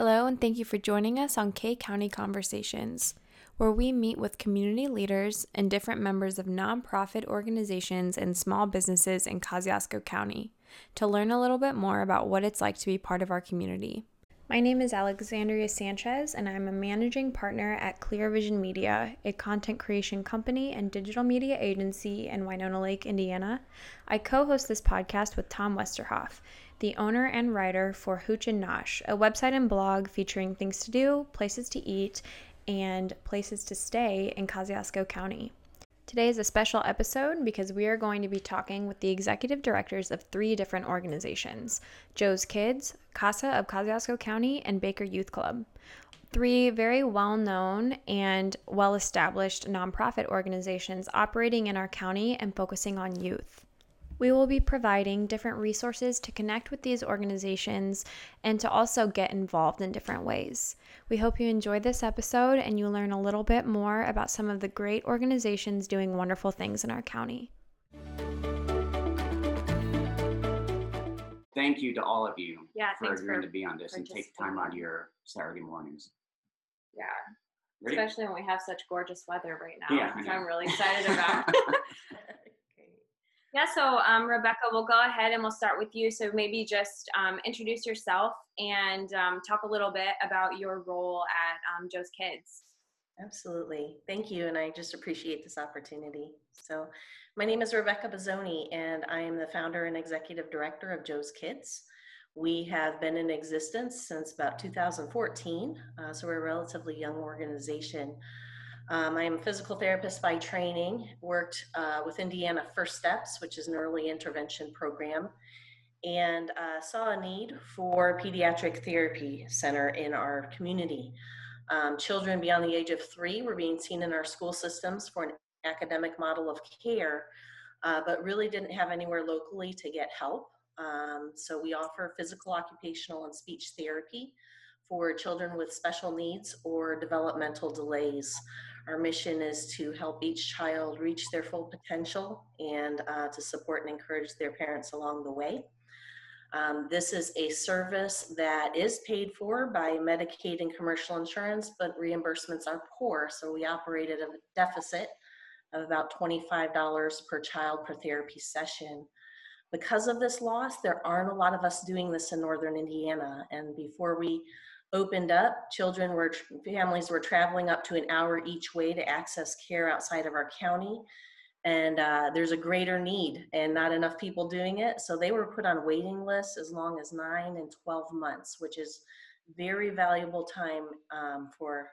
Hello, and thank you for joining us on K County Conversations, where we meet with community leaders and different members of nonprofit organizations and small businesses in Kosciusko County to learn a little bit more about what it's like to be part of our community. My name is Alexandria Sanchez, and I'm a managing partner at Clear Vision Media, a content creation company and digital media agency in Winona Lake, Indiana. I co host this podcast with Tom Westerhoff, the owner and writer for Hooch and Nosh, a website and blog featuring things to do, places to eat, and places to stay in Kosciusko County. Today is a special episode because we are going to be talking with the executive directors of three different organizations Joe's Kids, Casa of Kosciusko County, and Baker Youth Club. Three very well known and well established nonprofit organizations operating in our county and focusing on youth. We will be providing different resources to connect with these organizations and to also get involved in different ways. We hope you enjoy this episode and you learn a little bit more about some of the great organizations doing wonderful things in our county. Thank you to all of you Yeah, for agreeing for to be on this and take time out of your Saturday mornings. yeah, Ready? especially when we have such gorgeous weather right now, Yeah, which. I'm really excited about. yeah, so um, Rebecca, we'll go ahead and we'll start with you. So maybe just um, introduce yourself and um, talk a little bit about your role at um, Joe's Kids. Absolutely. Thank you. And I just appreciate this opportunity. So, my name is Rebecca Bazzoni, and I am the founder and executive director of Joe's Kids. We have been in existence since about 2014, uh, so we're a relatively young organization. Um, I am a physical therapist by training, worked uh, with Indiana First Steps, which is an early intervention program, and uh, saw a need for a pediatric therapy center in our community. Um, children beyond the age of three were being seen in our school systems for an academic model of care, uh, but really didn't have anywhere locally to get help. Um, so we offer physical, occupational, and speech therapy for children with special needs or developmental delays. Our mission is to help each child reach their full potential and uh, to support and encourage their parents along the way. Um, this is a service that is paid for by Medicaid and commercial insurance, but reimbursements are poor. So we operate at a deficit of about $25 per child per therapy session. Because of this loss, there aren't a lot of us doing this in Northern Indiana. And before we opened up, children were, families were traveling up to an hour each way to access care outside of our county. And uh, there's a greater need and not enough people doing it. So they were put on waiting lists as long as 9 and 12 months which is very valuable time um, for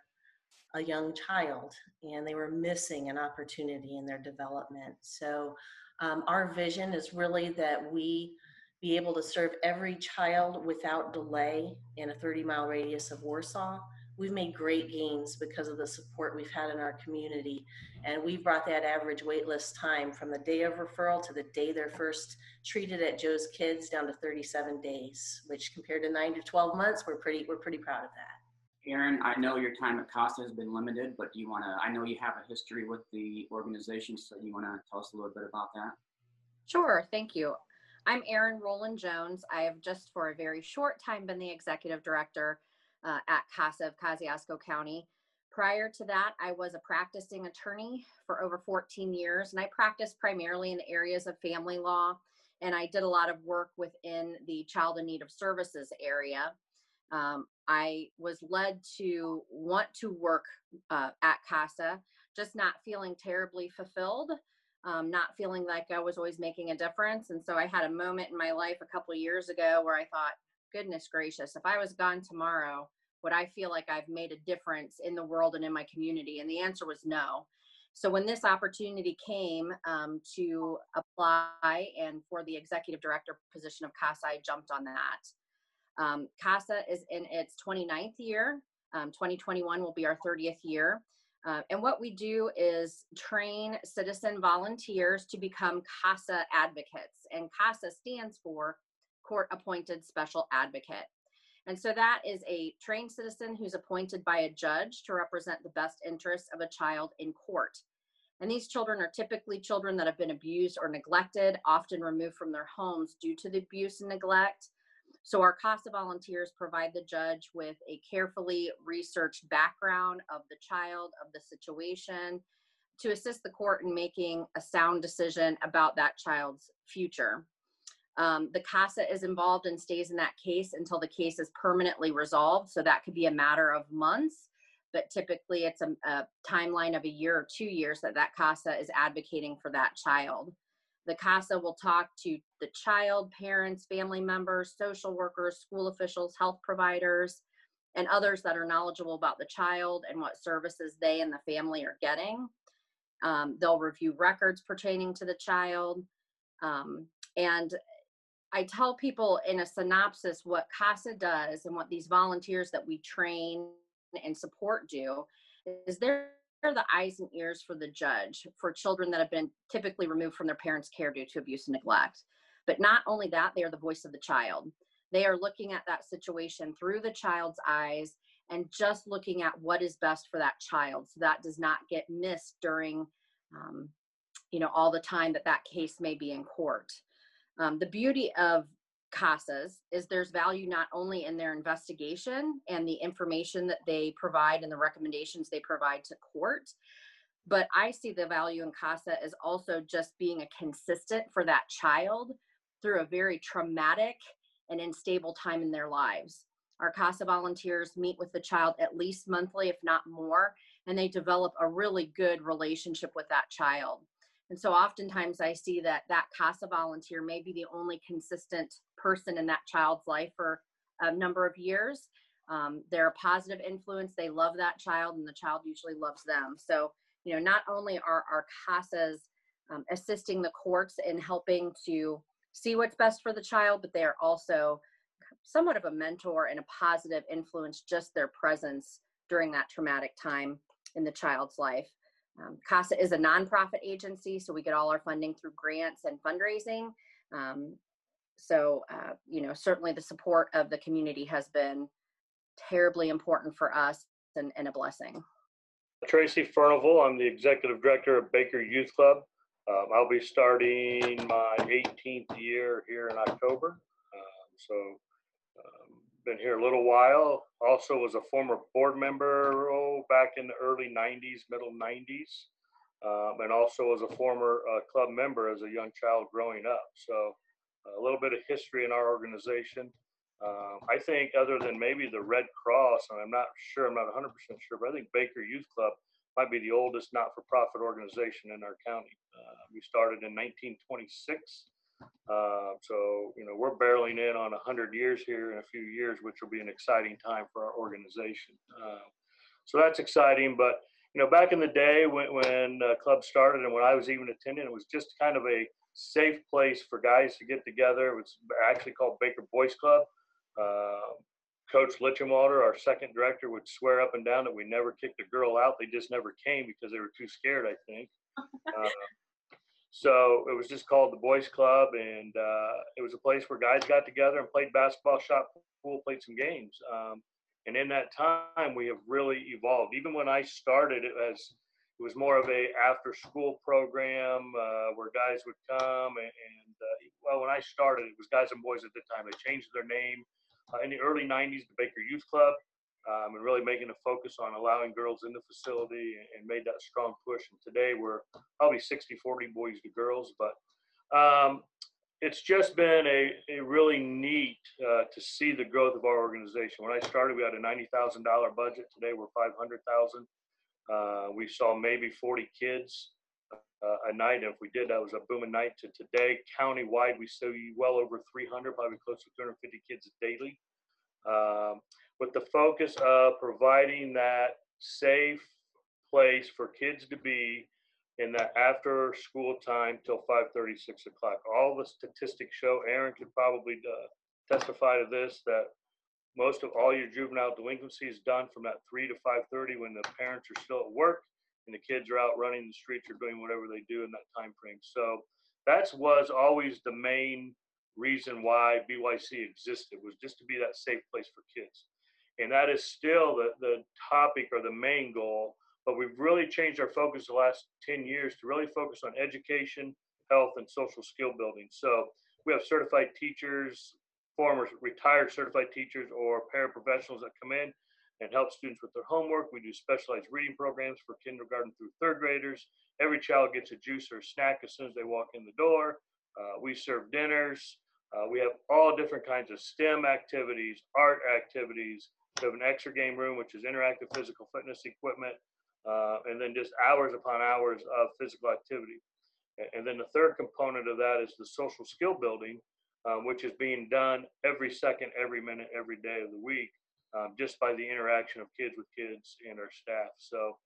a young child. And they were missing an opportunity in their development. So um, our vision is really that we be able to serve every child without delay in a 30 mile radius of warsaw we've made great gains because of the support we've had in our community. And we've brought that average waitlist time from the day of referral to the day they're first treated at Joe's Kids down to 37 days, which compared to nine to 12 months, we're pretty, we're pretty proud of that. Erin, I know your time at CASA has been limited, but do you want to? I know you have a history with the organization, so you want to tell us a little bit about that? Sure, thank you. I'm Erin Rowland Jones. I have just for a very short time been the executive director uh, at CASA of Kosciusko County. Prior to that, I was a practicing attorney for over 14 years, and I practiced primarily in the areas of family law, and I did a lot of work within the child in need of services area. Um, I was led to want to work uh, at CASA, just not feeling terribly fulfilled um, not feeling like I was always making a difference. And so I had a moment in my life a couple years ago where I thought, goodness gracious, if I was gone tomorrow, would I feel like I've made a difference in the world and in my community? And the answer was no. So when this opportunity came um, to apply and for the executive director position of CASA, I jumped on that. Um, CASA is in its 29th year. Um, 2021 will be our 30th year. Uh, and what we do is train citizen volunteers to become CASA advocates. And CASA stands for Court Appointed Special Advocate. And so that is a trained citizen who's appointed by a judge to represent the best interests of a child in court. And these children are typically children that have been abused or neglected, often removed from their homes due to the abuse and neglect. So our CASA volunteers provide the judge with a carefully researched background of the child, of the situation, to assist the court in making a sound decision about that child's future. Um, the CASA is involved and stays in that case until the case is permanently resolved. So that could be a matter of months, but typically it's a, a timeline of a year or two years that that CASA is advocating for that child. The CASA will talk to the child, parents, family members, social workers, school officials, health providers, and others that are knowledgeable about the child and what services they and the family are getting. Um, they'll review records pertaining to the child. Um, and I tell people in a synopsis what CASA does and what these volunteers that we train and support do is they're the eyes and ears for the judge for children that have been typically removed from their parents' care due to abuse and neglect. But not only that, they are the voice of the child. They are looking at that situation through the child's eyes and just looking at what is best for that child so that does not get missed during um, you know all the time that that case may be in court um, the beauty of CASAs is there's value not only in their investigation and the information that they provide and the recommendations they provide to court, but I see the value in CASA as also just being a consistent for that child through a very traumatic and unstable time in their lives. Our CASA volunteers meet with the child at least monthly, if not more, and they develop a really good relationship with that child. And so oftentimes I see that that CASA volunteer may be the only consistent person in that child's life for a number of years. Um, they're a positive influence. They love that child, and the child usually loves them. So, you know, not only are our CASAs um, assisting the courts in helping to see what's best for the child, but they are also somewhat of a mentor and a positive influence, just their presence during that traumatic time in the child's life. Um, CASA is a nonprofit agency, so we get all our funding through grants and fundraising. Um, so, uh, you know, certainly the support of the community has been terribly important for us and, and a blessing. Tracy Furnivall, I'm the executive director of Baker Youth Club. Um, I'll be starting my 18th year here in October. Um, so been here a little while. Also was a former board member oh, back in the early 90s, middle 90s. Um, and also was a former uh, club member as a young child growing up. So a little bit of history in our organization. Um, I think other than maybe the Red Cross, and I'm not sure, I'm not 100% sure, but I think Baker Youth Club might be the oldest not-for-profit organization in our county. Uh, we started in 1926 uh, so, you know, we're barreling in on 100 years here in a few years, which will be an exciting time for our organization. Uh, so that's exciting. But, you know, back in the day when, when uh, club started and when I was even attending, it was just kind of a safe place for guys to get together. It was actually called Baker Boys Club. Uh, Coach Litchenwalder, our second director, would swear up and down that we never kicked a girl out. They just never came because they were too scared, I think. So it was just called the Boys Club, and uh, it was a place where guys got together and played basketball, shot pool, played some games. Um, and in that time, we have really evolved. Even when I started, it was it was more of a after school program uh, where guys would come and, and uh, well, when I started, it was guys and boys at the time. They changed their name uh, in the early '90s, the Baker Youth Club um, and really making a focus on allowing girls in the facility and, made that strong push. And today we're probably 60 40 boys to girls, but um, it's just been a, a really neat uh, to see the growth of our organization. When I started, we had a $90,000 budget. Today we're 500,000. Uh, we saw maybe 40 kids uh, a night. And if we did, that was a booming night to today. County-wide, we see well over 300, probably close to 250 kids daily. Um, with the focus of providing that safe place for kids to be in that after school time till 5.30 6 o'clock. All the statistics show Erin could probably uh, testify to this that most of all your juvenile delinquency is done from that 3 to 5.30 when the parents are still at work and the kids are out running the streets or doing whatever they do in that time frame. So that was always the main reason why byc existed was just to be that safe place for kids and that is still the, the topic or the main goal. But we've really changed our focus the last 10 years to really focus on education, health, and social skill building. So we have certified teachers former retired certified teachers or paraprofessionals that come in and help students with their homework. We do specialized reading programs for kindergarten through third graders. Every child gets a juice or a snack as soon as they walk in the door. Uh, we serve dinners. Uh, we have all different kinds of STEM activities, art activities. We have an extra game room, which is interactive physical fitness equipment, uh, and then just hours upon hours of physical activity. And then the third component of that is the social skill building, um, which is being done every second, every minute, every day of the week, um, just by the interaction of kids with kids and our staff. So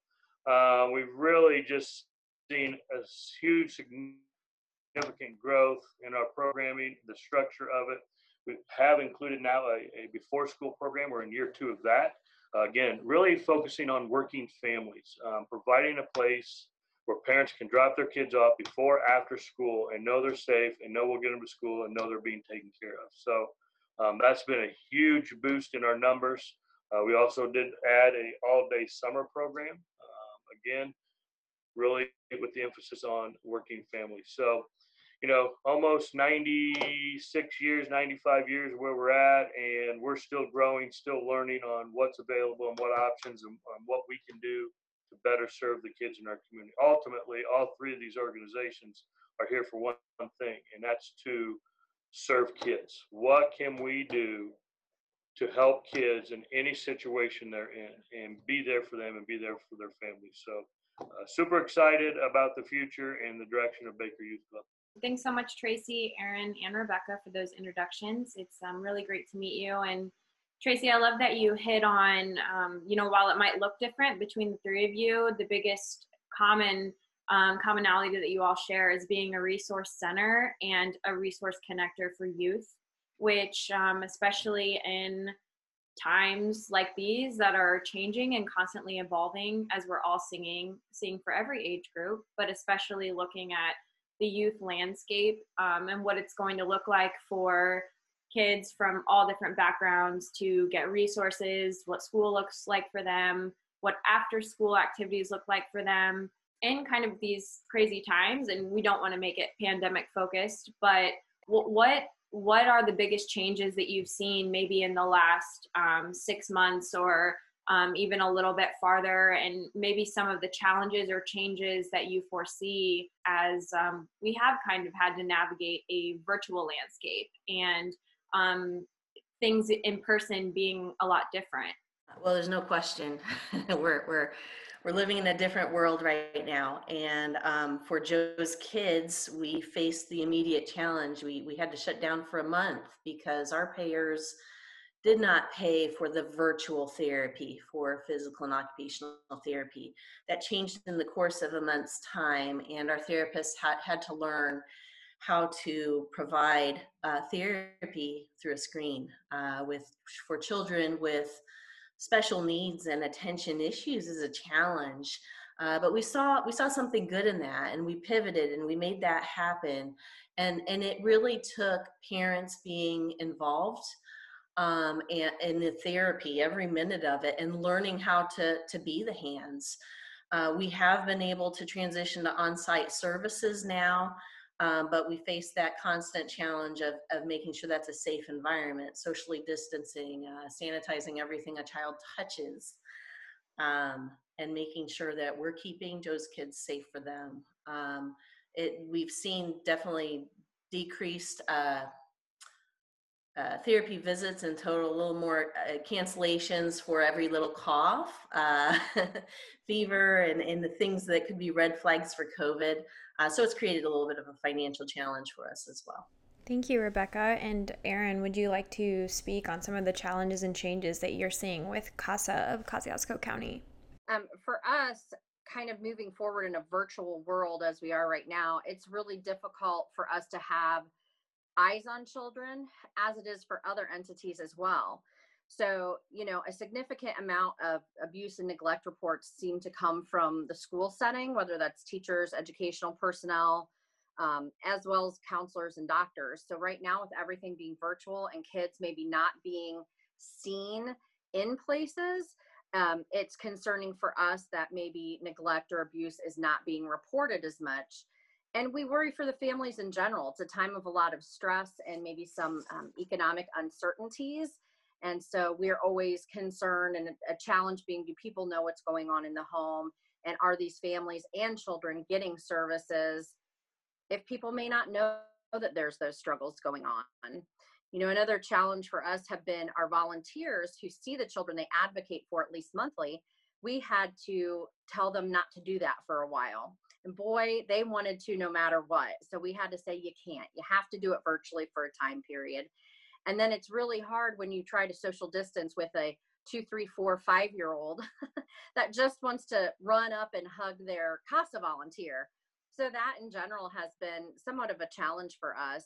uh, we've really just seen a huge, significant growth in our programming, the structure of it. We have included now a, a before school program. We're in year two of that. Uh, again, really focusing on working families, um, providing a place where parents can drop their kids off before, after school, and know they're safe, and know we'll get them to school, and know they're being taken care of. So um, that's been a huge boost in our numbers. Uh, we also did add a all-day summer program. Um, again, really with the emphasis on working families. So, you know, almost 96 years, 95 years where we're at, and we're still growing, still learning on what's available and what options and, and what we can do to better serve the kids in our community. Ultimately, all three of these organizations are here for one thing, and that's to serve kids. What can we do to help kids in any situation they're in and be there for them and be there for their families? So, uh, super excited about the future and the direction of Baker Youth Club. Thanks so much, Tracy, Erin, and Rebecca for those introductions. It's um, really great to meet you. And Tracy, I love that you hit on, um, you know, while it might look different between the three of you, the biggest common um, commonality that you all share is being a resource center and a resource connector for youth, which, um, especially in times like these that are changing and constantly evolving, as we're all singing, seeing for every age group, but especially looking at the youth landscape um, and what it's going to look like for kids from all different backgrounds to get resources, what school looks like for them, what after school activities look like for them in kind of these crazy times and we don't want to make it pandemic focused but what what are the biggest changes that you've seen maybe in the last um, six months or um, even a little bit farther and maybe some of the challenges or changes that you foresee as um, we have kind of had to navigate a virtual landscape and um, things in person being a lot different. Well, there's no question. we're we're we're living in a different world right now, and um, for Joe's kids, we faced the immediate challenge. We we had to shut down for a month because our payers did not pay for the virtual therapy for physical and occupational therapy. That changed in the course of a month's time, and our therapists had, had to learn how to provide uh, therapy through a screen uh, with for children with special needs and attention issues is a challenge. Uh, but we saw we saw something good in that, and we pivoted and we made that happen. And and it really took parents being involved um, and in the therapy every minute of it, and learning how to to be the hands. Uh, we have been able to transition to on-site services now. Um, but we face that constant challenge of, of making sure that's a safe environment, socially distancing, uh, sanitizing everything a child touches, um, and making sure that we're keeping Joe's kids safe for them. Um, it, we've seen definitely decreased uh, uh, therapy visits in total, a little more uh, cancellations for every little cough, uh, fever, and, and the things that could be red flags for COVID. Uh, so it's created a little bit of a financial challenge for us as well. Thank you, Rebecca. And Erin, would you like to speak on some of the challenges and changes that you're seeing with CASA of Kosciusko County? Um, for us, kind of moving forward in a virtual world as we are right now, it's really difficult for us to have eyes on children as it is for other entities as well. So, you know, a significant amount of abuse and neglect reports seem to come from the school setting, whether that's teachers, educational personnel, um, as well as counselors and doctors. So, right now, with everything being virtual and kids maybe not being seen in places, um, it's concerning for us that maybe neglect or abuse is not being reported as much. And we worry for the families in general. It's a time of a lot of stress and maybe some um, economic uncertainties. And so we're always concerned and a challenge being do people know what's going on in the home? And are these families and children getting services if people may not know that there's those struggles going on? You know, another challenge for us have been our volunteers who see the children they advocate for at least monthly. We had to tell them not to do that for a while. And boy, they wanted to no matter what. So we had to say, you can't. You have to do it virtually for a time period. And then it's really hard when you try to social distance with a two, three, four, five year old that just wants to run up and hug their CASA volunteer. So that in general has been somewhat of a challenge for us.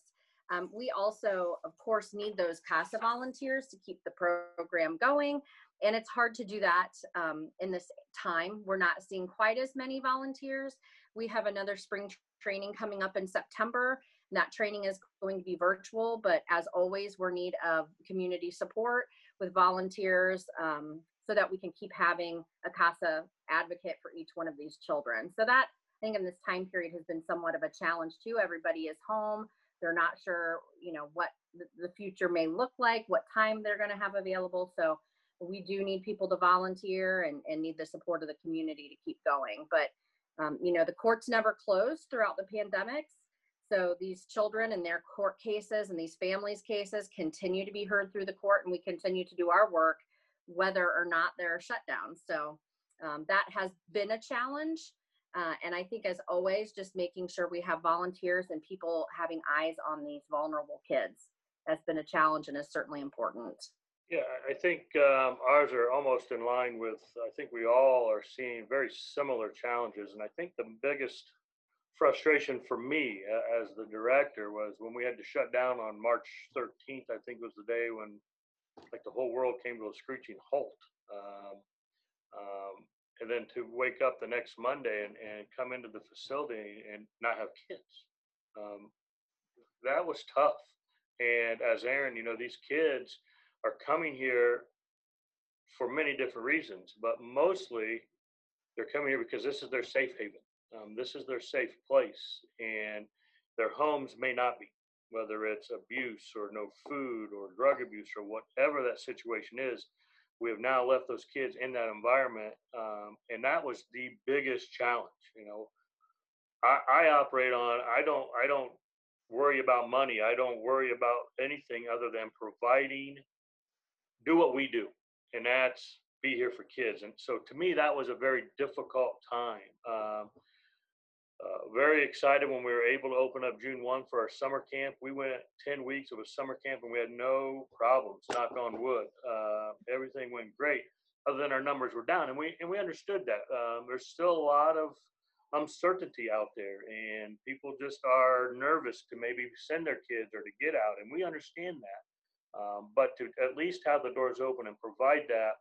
Um, we also, of course, need those CASA volunteers to keep the program going. And it's hard to do that um, in this time. We're not seeing quite as many volunteers. We have another spring training coming up in September. And that training is going to be virtual, but as always, we're need of community support with volunteers um, so that we can keep having a CASA advocate for each one of these children. So that I think in this time period has been somewhat of a challenge too. Everybody is home. They're not sure, you know, what the future may look like, what time they're going to have available. So we do need people to volunteer and, and need the support of the community to keep going. But, um, you know, the courts never closed throughout the pandemics. So these children and their court cases and these families' cases continue to be heard through the court, and we continue to do our work, whether or not there are shutdowns. So um, that has been a challenge. Uh, and I think, as always, just making sure we have volunteers and people having eyes on these vulnerable kids has been a challenge and is certainly important. Yeah, I think um, ours are almost in line with, I think we all are seeing very similar challenges. And I think the biggest frustration for me uh, as the director was when we had to shut down on March 13th, I think was the day when like the whole world came to a screeching halt. Um, um, and then to wake up the next Monday and, and come into the facility and not have kids. Um, that was tough. And as Erin, you know, these kids are coming here for many different reasons, but mostly they're coming here because this is their safe haven. Um, this is their safe place, and their homes may not be, whether it's abuse or no food or drug abuse or whatever that situation is. We have now left those kids in that environment, um, and that was the biggest challenge. You know, I, I operate on. I don't. I don't worry about money. I don't worry about anything other than providing. Do what we do, and that's be here for kids. And so to me, that was a very difficult time. Um, uh, very excited when we were able to open up June 1 for our summer camp. We went 10 weeks of a summer camp and we had no problems, knock on wood. Uh, everything went great, other than our numbers were down. And we, and we understood that. Um, there's still a lot of uncertainty out there, and people just are nervous to maybe send their kids or to get out. And we understand that. Um, but to at least have the doors open and provide that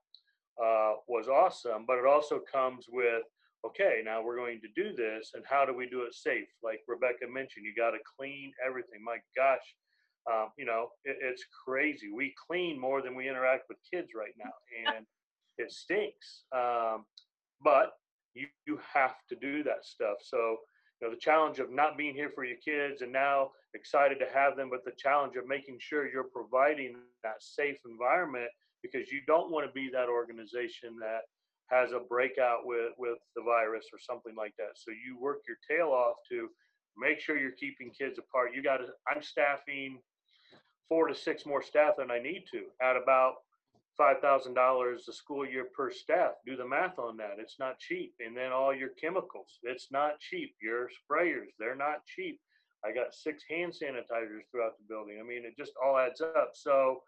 uh, was awesome. But it also comes with okay, now we're going to do this, and how do we do it safe? Like Rebecca mentioned, you got to clean everything. My gosh, um, you know, it, it's crazy. We clean more than we interact with kids right now, and it stinks. Um, but you, you have to do that stuff. So, know, the challenge of not being here for your kids and now excited to have them, but the challenge of making sure you're providing that safe environment because you don't want to be that organization that has a breakout with with the virus or something like that. So you work your tail off to make sure you're keeping kids apart. You got to. I'm staffing four to six more staff than I need to at about five thousand dollars a school year per staff. Do the math on that. It's not cheap. And then all your chemicals. It's not cheap. Your sprayers. They're not cheap. I got six hand sanitizers throughout the building. I mean, it just all adds up. So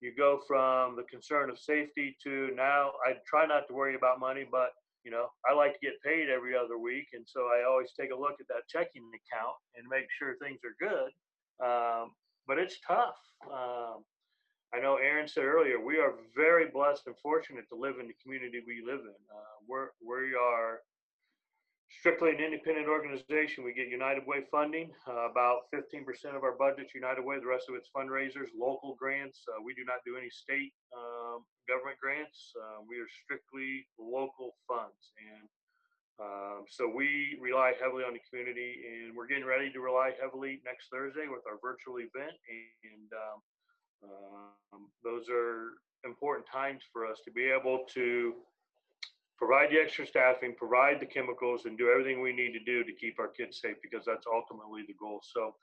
you go from the concern of safety to now I try not to worry about money, but you know, I like to get paid every other week. And so I always take a look at that checking account and make sure things are good. Um, but it's tough. Um, I know Erin said earlier, we are very blessed and fortunate to live in the community we live in. Uh, we're, we are strictly an independent organization. We get United Way funding. Uh, about 15% of our budget's United Way. The rest of it's fundraisers, local grants. Uh, we do not do any state um, government grants. Uh, we are strictly local funds. And Um, so we rely heavily on the community, and we're getting ready to rely heavily next Thursday with our virtual event. And um, um, those are important times for us to be able to provide the extra staffing, provide the chemicals, and do everything we need to do to keep our kids safe because that's ultimately the goal. So,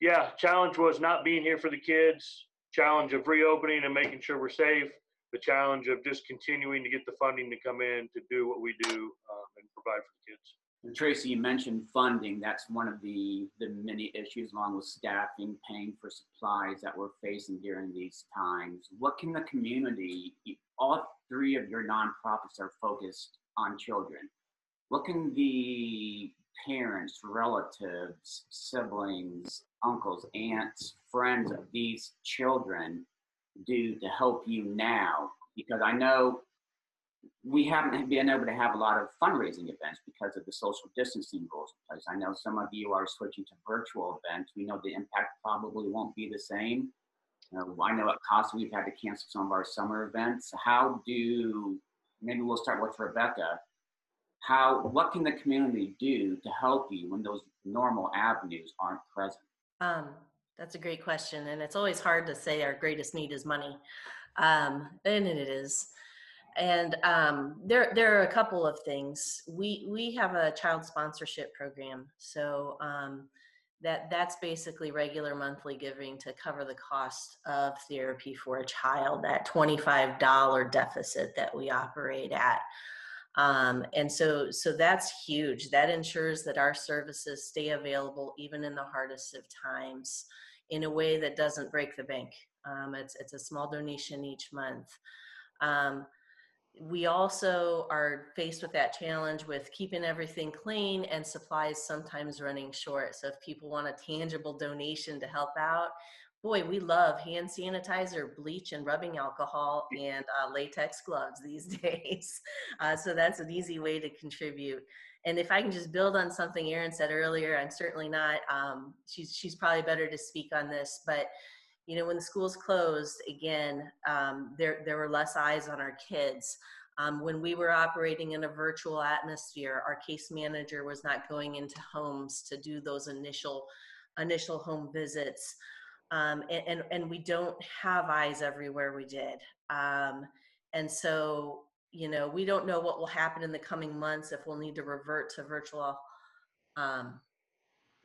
yeah, challenge was not being here for the kids, challenge of reopening and making sure we're safe, the challenge of just continuing to get the funding to come in to do what we do um, and provide for the kids. And Tracy, you mentioned funding. That's one of the, the many issues along with staffing, paying for supplies that we're facing during these times. What can the community, all three of your nonprofits are focused on children. What can the parents, relatives, siblings, uncles, aunts, friends of these children do to help you now? Because I know we haven't been able to have a lot of fundraising events because of the social distancing rules in place. I know some of you are switching to virtual events. We know the impact probably won't be the same. Uh, I know at CASA we've had to cancel some of our summer events. How do, maybe we'll start with Rebecca. How, what can the community do to help you when those normal avenues aren't present? Um, that's a great question. And it's always hard to say our greatest need is money. Um, and it is. And um, there, there are a couple of things. We we have a child sponsorship program, so um, that that's basically regular monthly giving to cover the cost of therapy for a child. That twenty five dollar deficit that we operate at. Um, and so so that's huge that ensures that our services stay available even in the hardest of times in a way that doesn't break the bank um, it's, it's a small donation each month um, we also are faced with that challenge with keeping everything clean and supplies sometimes running short. So if people want a tangible donation to help out, boy, we love hand sanitizer, bleach, and rubbing alcohol and uh, latex gloves these days. Uh, so that's an easy way to contribute. And if I can just build on something Erin said earlier, I'm certainly not. Um, she's she's probably better to speak on this, but you know, when the schools closed, again, um, there, there were less eyes on our kids. Um, when we were operating in a virtual atmosphere, our case manager was not going into homes to do those initial, initial home visits. Um, and, and, and, we don't have eyes everywhere we did. Um, and so, you know, we don't know what will happen in the coming months if we'll need to revert to virtual, um,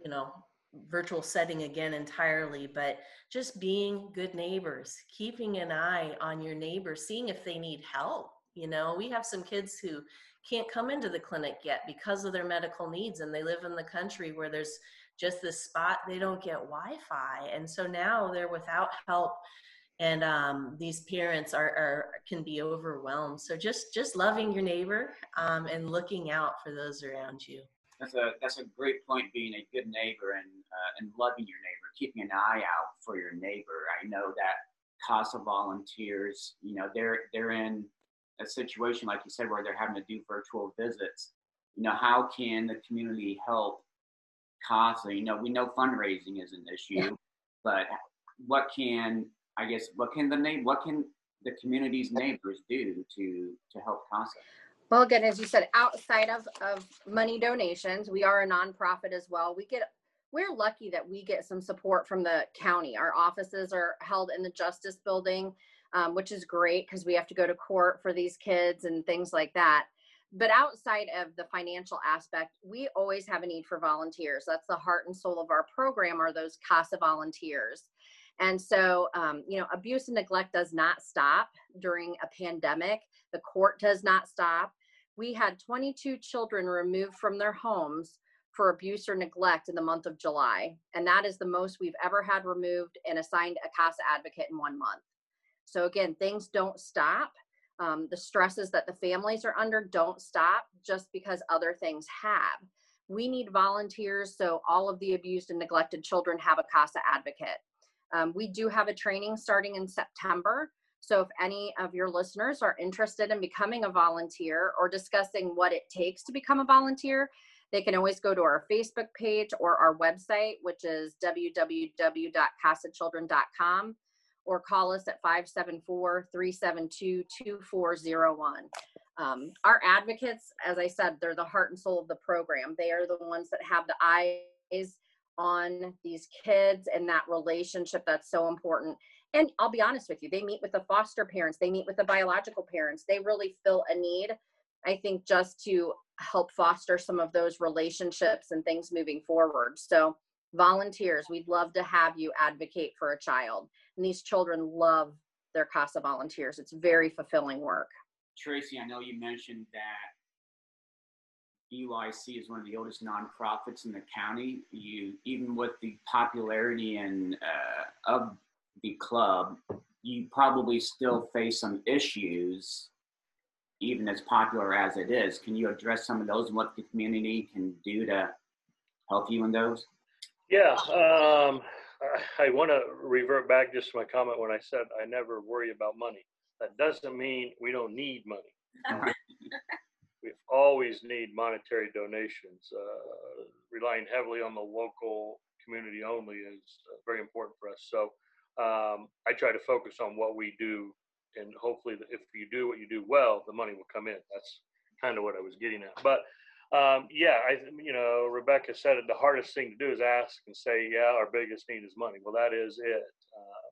you know, virtual setting again entirely, but just being good neighbors, keeping an eye on your neighbors, seeing if they need help. You know, we have some kids who can't come into the clinic yet because of their medical needs, and they live in the country where there's just this spot they don't get Wi-Fi, and so now they're without help, and um, these parents are, are, can be overwhelmed. So just just loving your neighbor um, and looking out for those around you that's a that's a great point. Being a good neighbor and uh, and loving your neighbor, keeping an eye out for your neighbor. I know that CASA volunteers, you know, they're they're in a situation like you said where they're having to do virtual visits. You know, how can the community help CASA? You know, we know fundraising is an issue, but what can I guess what can the name what can the community's neighbors do to to help CASA? Well, again, as you said, outside of, of money donations, we are a nonprofit as well. We get we're lucky that we get some support from the county. Our offices are held in the Justice Building, um, which is great because we have to go to court for these kids and things like that. But outside of the financial aspect, we always have a need for volunteers. That's the heart and soul of our program are those CASA volunteers. And so, um, you know, abuse and neglect does not stop during a pandemic. The court does not stop we had 22 children removed from their homes for abuse or neglect in the month of July. And that is the most we've ever had removed and assigned a CASA advocate in one month. So, again, things don't stop. Um, the stresses that the families are under don't stop just because other things have. We need volunteers so all of the abused and neglected children have a CASA advocate. Um, we do have a training starting in September so if any of your listeners are interested in becoming a volunteer or discussing what it takes to become a volunteer, they can always go to our Facebook page or our website, which is www.casachildren.com, or call us at 574 372 2401. Um, our advocates, as I said, they're the heart and soul of the program. They are the ones that have the eyes on these kids and that relationship that's so important. And I'll be honest with you, they meet with the foster parents, they meet with the biological parents. They really fill a need, I think, just to help foster some of those relationships and things moving forward. So, volunteers, we'd love to have you advocate for a child. And these children love their CASA volunteers. It's very fulfilling work. Tracy, I know you mentioned that BYC is one of the oldest nonprofits in the county. You, even with the popularity and uh, of the club, you probably still face some issues, even as popular as it is. Can you address some of those and what the community can do to help you in those? Yeah, um, I, I want to revert back just to my comment when I said I never worry about money. That doesn't mean we don't need money. we always need monetary donations. Uh, relying heavily on the local community only is uh, very important for us. So um, I try to focus on what we do, and hopefully, if you do what you do well, the money will come in. That's kind of what I was getting at. But um, yeah, I you know Rebecca said it. The hardest thing to do is ask and say, yeah, our biggest need is money. Well, that is it. Um,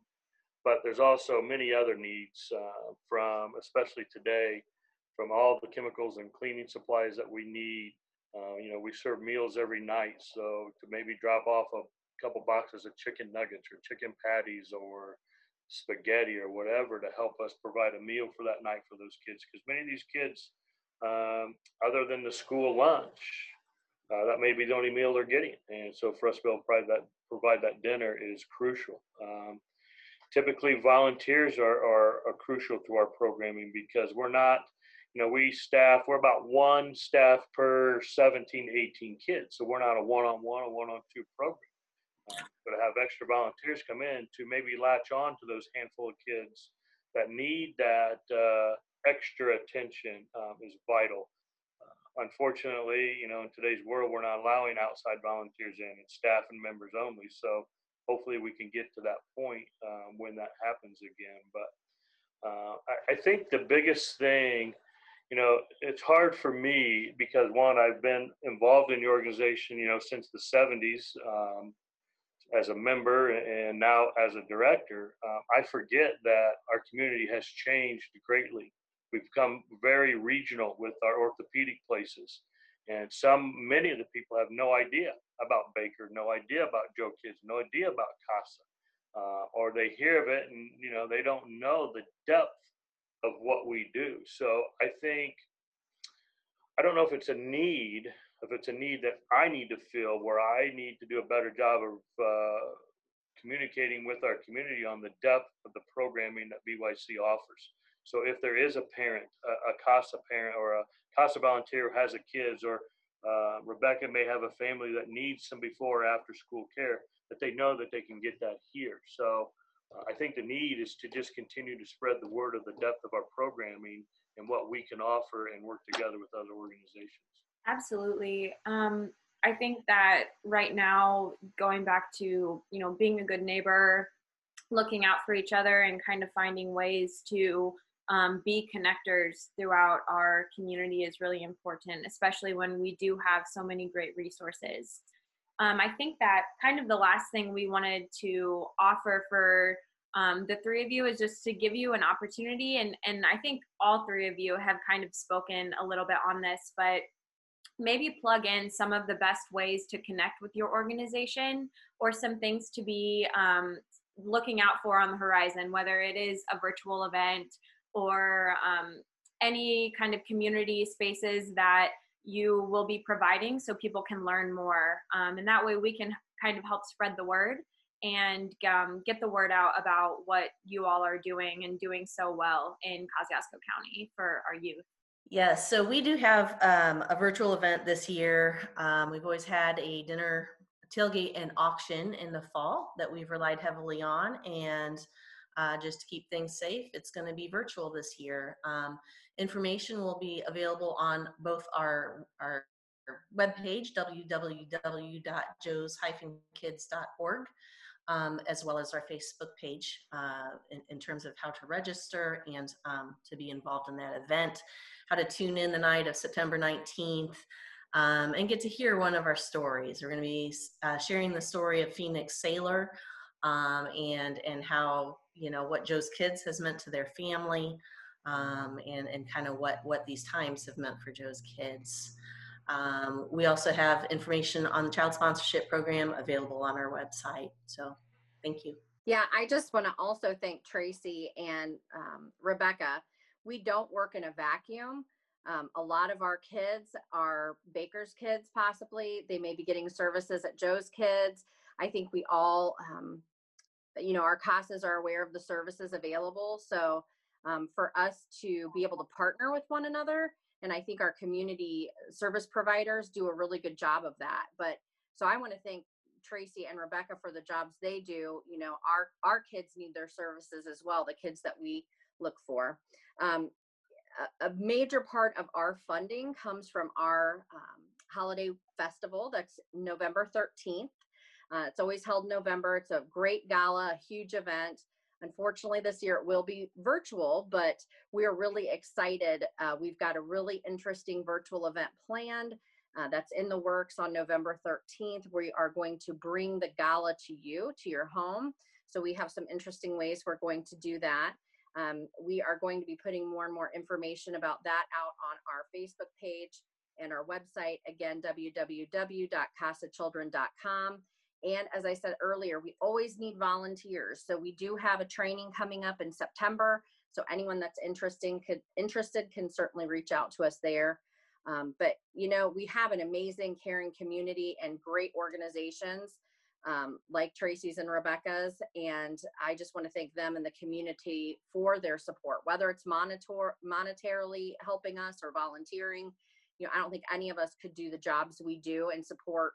but there's also many other needs uh, from, especially today, from all the chemicals and cleaning supplies that we need. Uh, you know, we serve meals every night, so to maybe drop off a couple boxes of chicken nuggets or chicken patties or spaghetti or whatever to help us provide a meal for that night for those kids, because many of these kids, um, other than the school lunch, uh, that may be the only meal they're getting, and so for us to be able to provide that provide that dinner is crucial. Um, typically, volunteers are, are, are crucial to our programming because we're not you know, we staff, we're about one staff per 17, 18 kids. So we're not a one on one or one on two program. But to have extra volunteers come in to maybe latch on to those handful of kids that need that uh, extra attention um, is vital. Uh, unfortunately, you know, in today's world, we're not allowing outside volunteers in. It's staff and members only. So hopefully we can get to that point um, when that happens again. But uh, I, I, think the biggest thing you know, it's hard for me because one, I've been involved in the organization, you know, since the 70s um, as a member and now as a director. Uh, I forget that our community has changed greatly. We've become very regional with our orthopedic places. And some, many of the people have no idea about Baker, no idea about Joe Kids, no idea about CASA. Uh, or they hear of it and, you know, they don't know the depth of what we do. So I think I don't know if it's a need, if it's a need that I need to fill, where I need to do a better job of uh, communicating with our community on the depth of the programming that BYC offers. So if there is a parent, a, a CASA parent, or a CASA volunteer who has a kids, or uh, Rebecca may have a family that needs some before or after school care, that they know that they can get that here. So uh, I think the need is to just continue to spread the word of the depth of our programming and what we can offer and work together with other organizations. Absolutely. Um, I think that right now, going back to you know being a good neighbor, looking out for each other, and kind of finding ways to um, be connectors throughout our community is really important, especially when we do have so many great resources um, I think that kind of the last thing we wanted to offer for um, the three of you is just to give you an opportunity, and and I think all three of you have kind of spoken a little bit on this, but maybe plug in some of the best ways to connect with your organization or some things to be um, looking out for on the horizon, whether it is a virtual event or um, any kind of community spaces that you will be providing so people can learn more. Um, and that way we can kind of help spread the word and um, get the word out about what you all are doing and doing so well in Kosciusko County for our youth. Yes, so we do have um, a virtual event this year. Um, we've always had a dinner tailgate and auction in the fall that we've relied heavily on. And uh, just to keep things safe, it's going to be virtual this year. Um, Information will be available on both our, our webpage, www.joes-kids.org, um, as well as our Facebook page uh, in, in, terms of how to register and um, to be involved in that event, how to tune in the night of September 19th. Um, and get to hear one of our stories. We're going to be uh, sharing the story of Phoenix Sailor um, and and how you know what Joe's Kids has meant to their family, um, and and kind of what what these times have meant for Joe's Kids. Um, we also have information on the child sponsorship program available on our website. So thank you. Yeah, I just want to also thank Tracy and um, Rebecca. We don't work in a vacuum. Um, a lot of our kids are Baker's kids, possibly. They may be getting services at Joe's kids. I think we all, um, you know, our CASAs are aware of the services available. So um, for us to be able to partner with one another and i think our community service providers do a really good job of that but so i want to thank tracy and rebecca for the jobs they do you know our our kids need their services as well the kids that we look for um, a, major part of our funding comes from our um, holiday festival that's november 13th uh, it's always held november it's a great gala a huge event Unfortunately, this year it will be virtual, but we're really excited. Uh, we've got a really interesting virtual event planned uh, that's in the works on November 13th. We are going to bring the gala to you, to your home. So we have some interesting ways we're going to do that. Um, we are going to be putting more and more information about that out on our Facebook page and our website, again, www.casachildren.com. And as I said earlier, we always need volunteers. So we do have a training coming up in September. So anyone that's interesting could interested can certainly reach out to us there. Um, but you know, we have an amazing caring community and great organizations um, like Tracy's and Rebecca's. And I just want to thank them and the community for their support, whether it's monitor monetarily helping us or volunteering. You know, I don't think any of us could do the jobs we do and support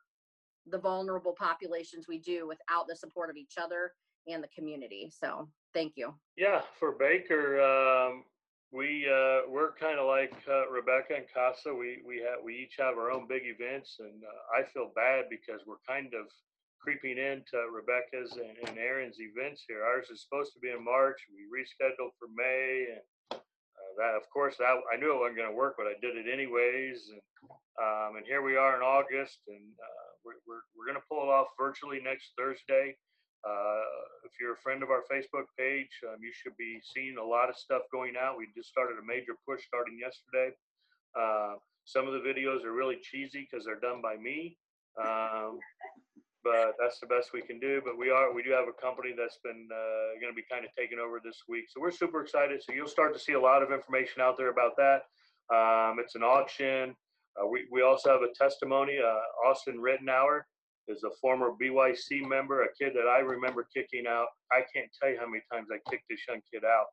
the vulnerable populations we do without the support of each other and the community. So thank you. Yeah, for Baker, um, we uh, we're kind of like uh, Rebecca and CASA. We we have we each have our own big events, and uh, I feel bad because we're kind of creeping into Rebecca's and, and Erin's events here. Ours is supposed to be in March. We rescheduled for May, and uh, that of course that I knew it wasn't going to work, but I did it anyways. And um, and here we are in August, and uh, we're, we're, we're going to pull it off virtually next Thursday. Uh, if you're a friend of our Facebook page, um, you should be seeing a lot of stuff going out. We just started a major push starting yesterday. Uh, some of the videos are really cheesy because they're done by me, um, but that's the best we can do. But we are we do have a company that's been uh, going to be kind of taking over this week, so we're super excited. So you'll start to see a lot of information out there about that. Um, it's an auction. Uh, we, we also have a testimony. Uh, Austin Rittenauer is a former BYC member, a kid that I remember kicking out. I can't tell you how many times I kicked this young kid out.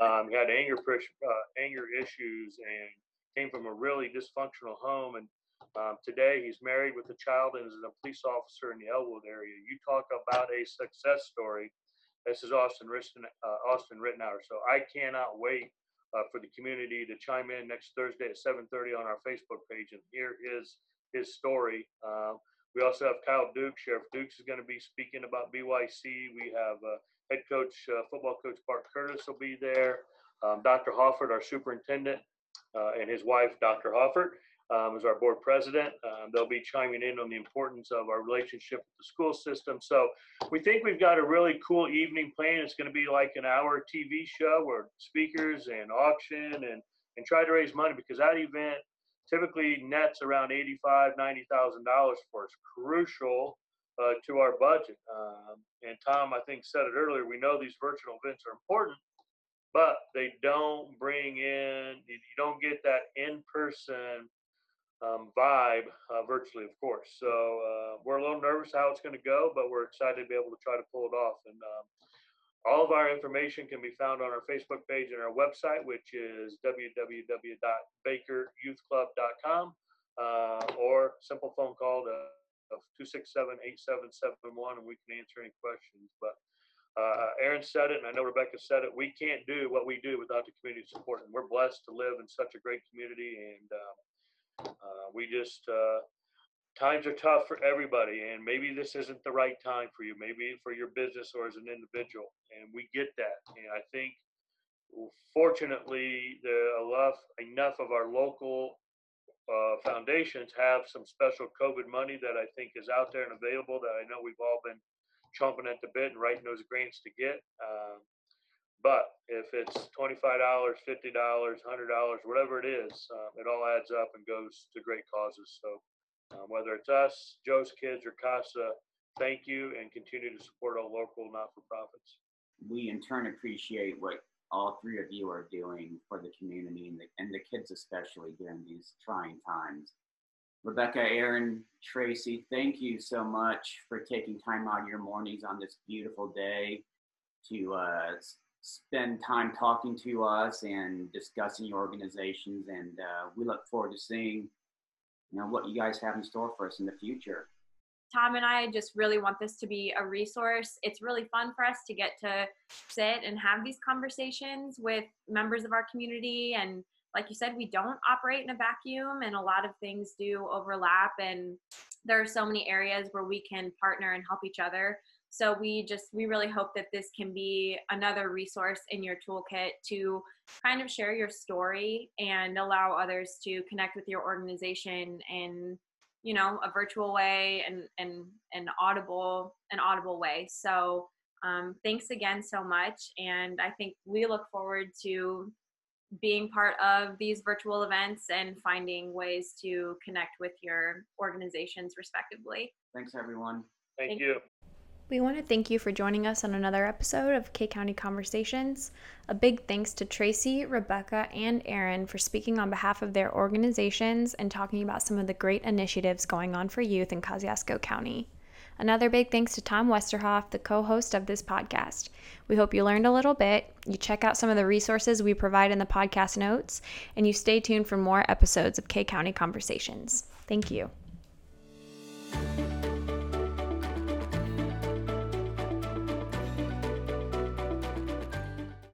Um, he had anger, uh, anger issues and came from a really dysfunctional home. And um, today he's married with a child and is a police officer in the Elwood area. You talk about a success story. This is Austin, Ritten, uh, Austin Rittenauer. So I cannot wait uh, for the community to chime in next Thursday at 7:30 on our Facebook page and hear his his story. Uh, we also have Kyle Duke. Sheriff Dukes is going to be speaking about BYC. We have uh, head coach, uh, football coach Bart Curtis will be there. Um, Dr. Hoffert, our superintendent, uh, and his wife, Dr. Hoffert um, as our board president. Um, they'll be chiming in on the importance of our relationship with the school system. So we think we've got a really cool evening planned. It's going to be like an hour TV show where speakers and auction and and try to raise money because that event typically nets around eighty-five, ninety thousand dollars for us. Crucial uh, to our budget. Um, and Tom, I think said it earlier. We know these virtual events are important, but they don't bring in. You don't get that in-person um, vibe uh, virtually, of course. So uh, we're a little nervous how it's going to go, but we're excited to be able to try to pull it off. And um, all of our information can be found on our Facebook page and our website, which is www.bakeryouthclub.com, uh, or simple phone call to 267-8771, and we can answer any questions. But uh, Erin said it, and I know Rebecca said it. We can't do what we do without the community support, and we're blessed to live in such a great community. And um, uh, we just uh, times are tough for everybody, and maybe this isn't the right time for you, maybe for your business or as an individual, and we get that. And I think, fortunately, enough enough of our local uh, foundations have some special COVID money that I think is out there and available that I know we've all been chomping at the bit and writing those grants to get. Um, but if it's twenty-five dollars, fifty dollars, hundred dollars, whatever it is, uh, it all adds up and goes to great causes. So uh, whether it's us, Joe's Kids, or CASA, thank you and continue to support our local not-for-profits. We in turn appreciate what all three of you are doing for the community and the, and the kids especially during these trying times. Rebecca, Erin, Tracy, thank you so much for taking time out of your mornings on this beautiful day to uh, spend time talking to us and discussing your organizations. And uh, we look forward to seeing, you know, what you guys have in store for us in the future. Tom and I just really want this to be a resource. It's really fun for us to get to sit and have these conversations with members of our community. And like you said, we don't operate in a vacuum, and a lot of things do overlap. And there are so many areas where we can partner and help each other. So we just we really hope that this can be another resource in your toolkit to kind of share your story and allow others to connect with your organization in you know a virtual way and and an audible an audible way. So um, thanks again so much, and I think we look forward to being part of these virtual events and finding ways to connect with your organizations respectively. Thanks, everyone. Thank, Thank you. We want to thank you for joining us on another episode of K County Conversations. A big thanks to Tracy, Rebecca, and Erin for speaking on behalf of their organizations and talking about some of the great initiatives going on for youth in Kosciusko County. Another big thanks to Tom Westerhoff, the co host of this podcast. We hope you learned a little bit, you check out some of the resources we provide in the podcast notes, and you stay tuned for more episodes of K County Conversations. Thank you.